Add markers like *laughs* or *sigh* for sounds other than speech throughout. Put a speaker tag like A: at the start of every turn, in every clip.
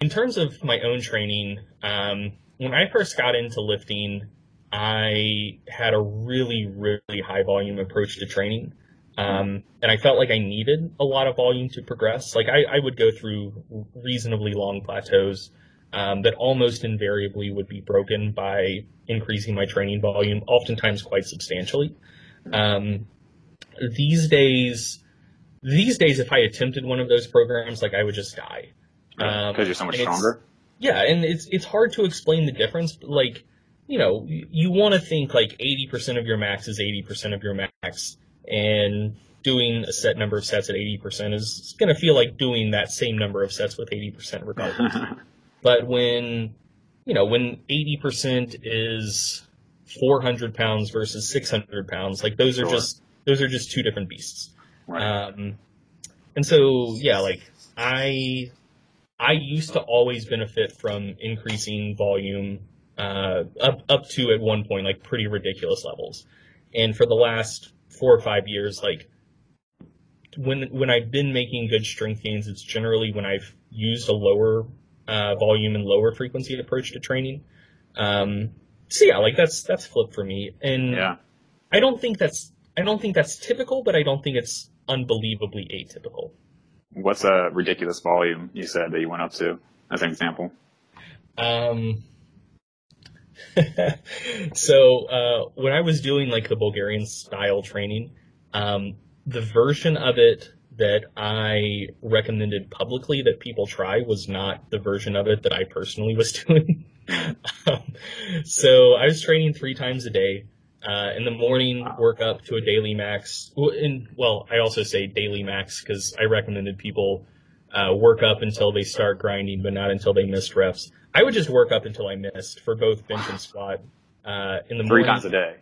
A: in terms of my own training, um, when I first got into lifting, I had a really, really high volume approach to training. Um, and I felt like I needed a lot of volume to progress. Like I, I would go through reasonably long plateaus um, that almost invariably would be broken by increasing my training volume, oftentimes quite substantially. Um, these days, these days, if I attempted one of those programs, like I would just die.
B: Because um, you're so much stronger.
A: Yeah, and it's it's hard to explain the difference. But like, you know, you, you want to think like 80% of your max is 80% of your max, and doing a set number of sets at 80% is going to feel like doing that same number of sets with 80% regardless. *laughs* but when, you know, when 80% is 400 pounds versus 600 pounds, like those are sure. just, those are just two different beasts. Right. Um, and so, yeah, like I, I used to always benefit from increasing volume, uh, up, up to at one point, like pretty ridiculous levels. And for the last four or five years, like when when I've been making good strength gains, it's generally when I've used a lower uh, volume and lower frequency approach to training. Um, so yeah, like that's that's flip for me, and
B: yeah.
A: I don't think that's I don't think that's typical, but I don't think it's unbelievably atypical.
B: What's a ridiculous volume you said that you went up to as an example?
A: Um, *laughs* so uh, when I was doing like the Bulgarian style training, um, the version of it that I recommended publicly that people try was not the version of it that I personally was *laughs* doing. *laughs* um, so I was training three times a day. Uh, in the morning, work up to a daily max. In, well, I also say daily max because I recommended people uh, work up until they start grinding, but not until they missed reps. I would just work up until I missed for both bench and squat. Uh, in the
B: three
A: morning,
B: times a day.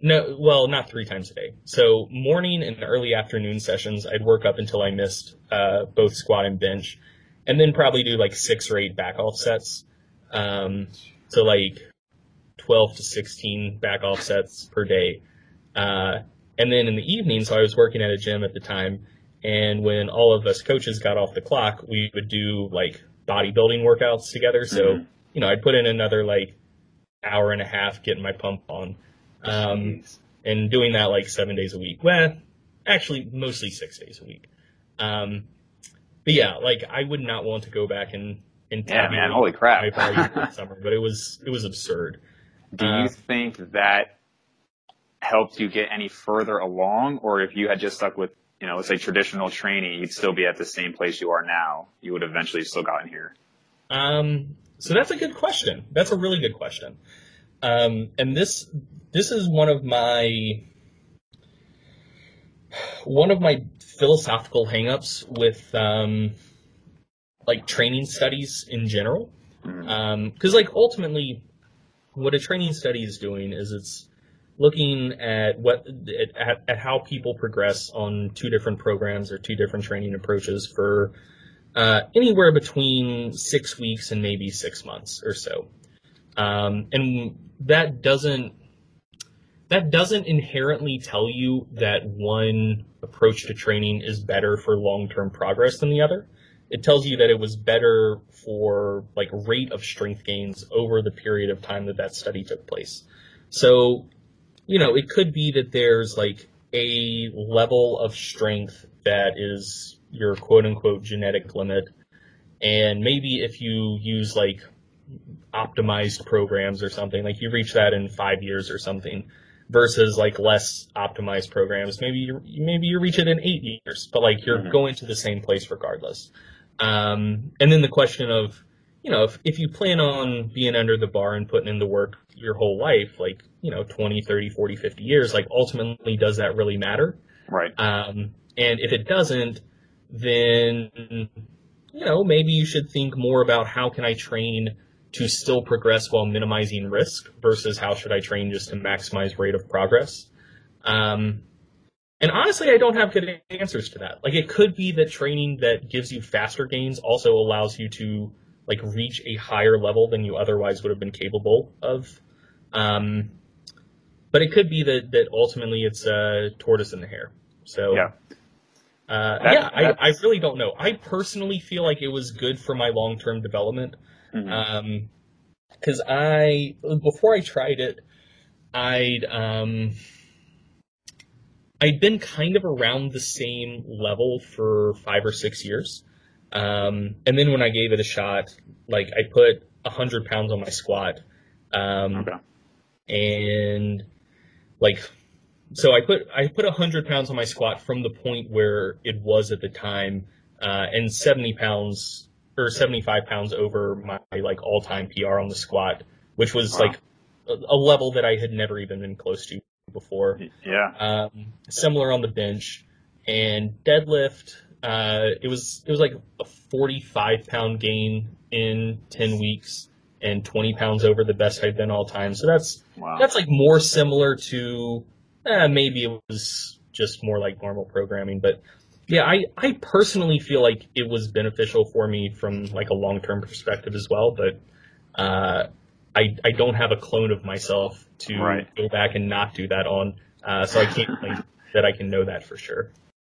A: No, well, not three times a day. So morning and early afternoon sessions, I'd work up until I missed uh, both squat and bench, and then probably do like six or eight back off sets. Um, so like twelve to sixteen back off sets per day. Uh, and then in the evening, so I was working at a gym at the time, and when all of us coaches got off the clock, we would do like bodybuilding workouts together. So, mm-hmm. you know, I'd put in another like hour and a half getting my pump on. Um, and doing that like seven days a week. Well, actually, mostly six days a week. Um, but yeah, like I would not want to go back and and
B: yeah, man, holy crap, *laughs*
A: summer, but it was it was absurd.
B: Do uh, you think that helped you get any further along, or if you had just stuck with you know, let's say traditional training, you'd still be at the same place you are now. You would eventually still gotten here.
A: Um, so that's a good question. That's a really good question. Um, and this this is one of my one of my philosophical hangups with um, like training studies in general. Because mm-hmm. um, like ultimately, what a training study is doing is it's looking at what at, at how people progress on two different programs or two different training approaches for uh, anywhere between six weeks and maybe six months or so. Um, and that doesn't that doesn't inherently tell you that one approach to training is better for long-term progress than the other. It tells you that it was better for like rate of strength gains over the period of time that that study took place. So you know, it could be that there's like a level of strength that is your quote unquote genetic limit. And maybe if you use like optimized programs or something, like you reach that in five years or something versus like less optimized programs. Maybe you maybe you reach it in eight years, but like you're mm-hmm. going to the same place regardless. Um, and then the question of, you know, if, if you plan on being under the bar and putting in the work your whole life, like, you know, 20, 30, 40, 50 years, like ultimately does that really matter?
B: Right.
A: Um, and if it doesn't, then, you know, maybe you should think more about how can I train to still progress while minimizing risk versus how should I train just to maximize rate of progress. Um, and honestly, I don't have good answers to that. Like it could be that training that gives you faster gains also allows you to like reach a higher level than you otherwise would have been capable of. Um, but it could be that that ultimately it's a tortoise in the hare. So
B: yeah.
A: Uh,
B: That-
A: yeah, I, I really don't know. I personally feel like it was good for my long term development.
B: Mhm.
A: Um, cause I, before I tried it, I'd, um, I'd been kind of around the same level for five or six years. Um, and then when I gave it a shot, like I put a hundred pounds on my squat. Um,
B: okay.
A: and like so I put I put hundred pounds on my squat from the point where it was at the time, uh, and seventy pounds or seventy five pounds over my like all time PR on the squat, which was
B: Wow.
A: like a, a level that I had never even been close to before.
B: Yeah.
A: Um, similar on the bench and deadlift. Uh, it was it was like a 45 pound gain in 10 weeks and 20 pounds over the best I've been all time. So that's
B: Wow.
A: that's like more similar to eh, maybe it was just more like normal programming, but yeah, I I personally feel like it was beneficial for me from like a long term perspective as well, but uh, I I don't have a clone of myself to
B: Right.
A: go back and not do that on, uh, so I can't claim that I can know that for sure.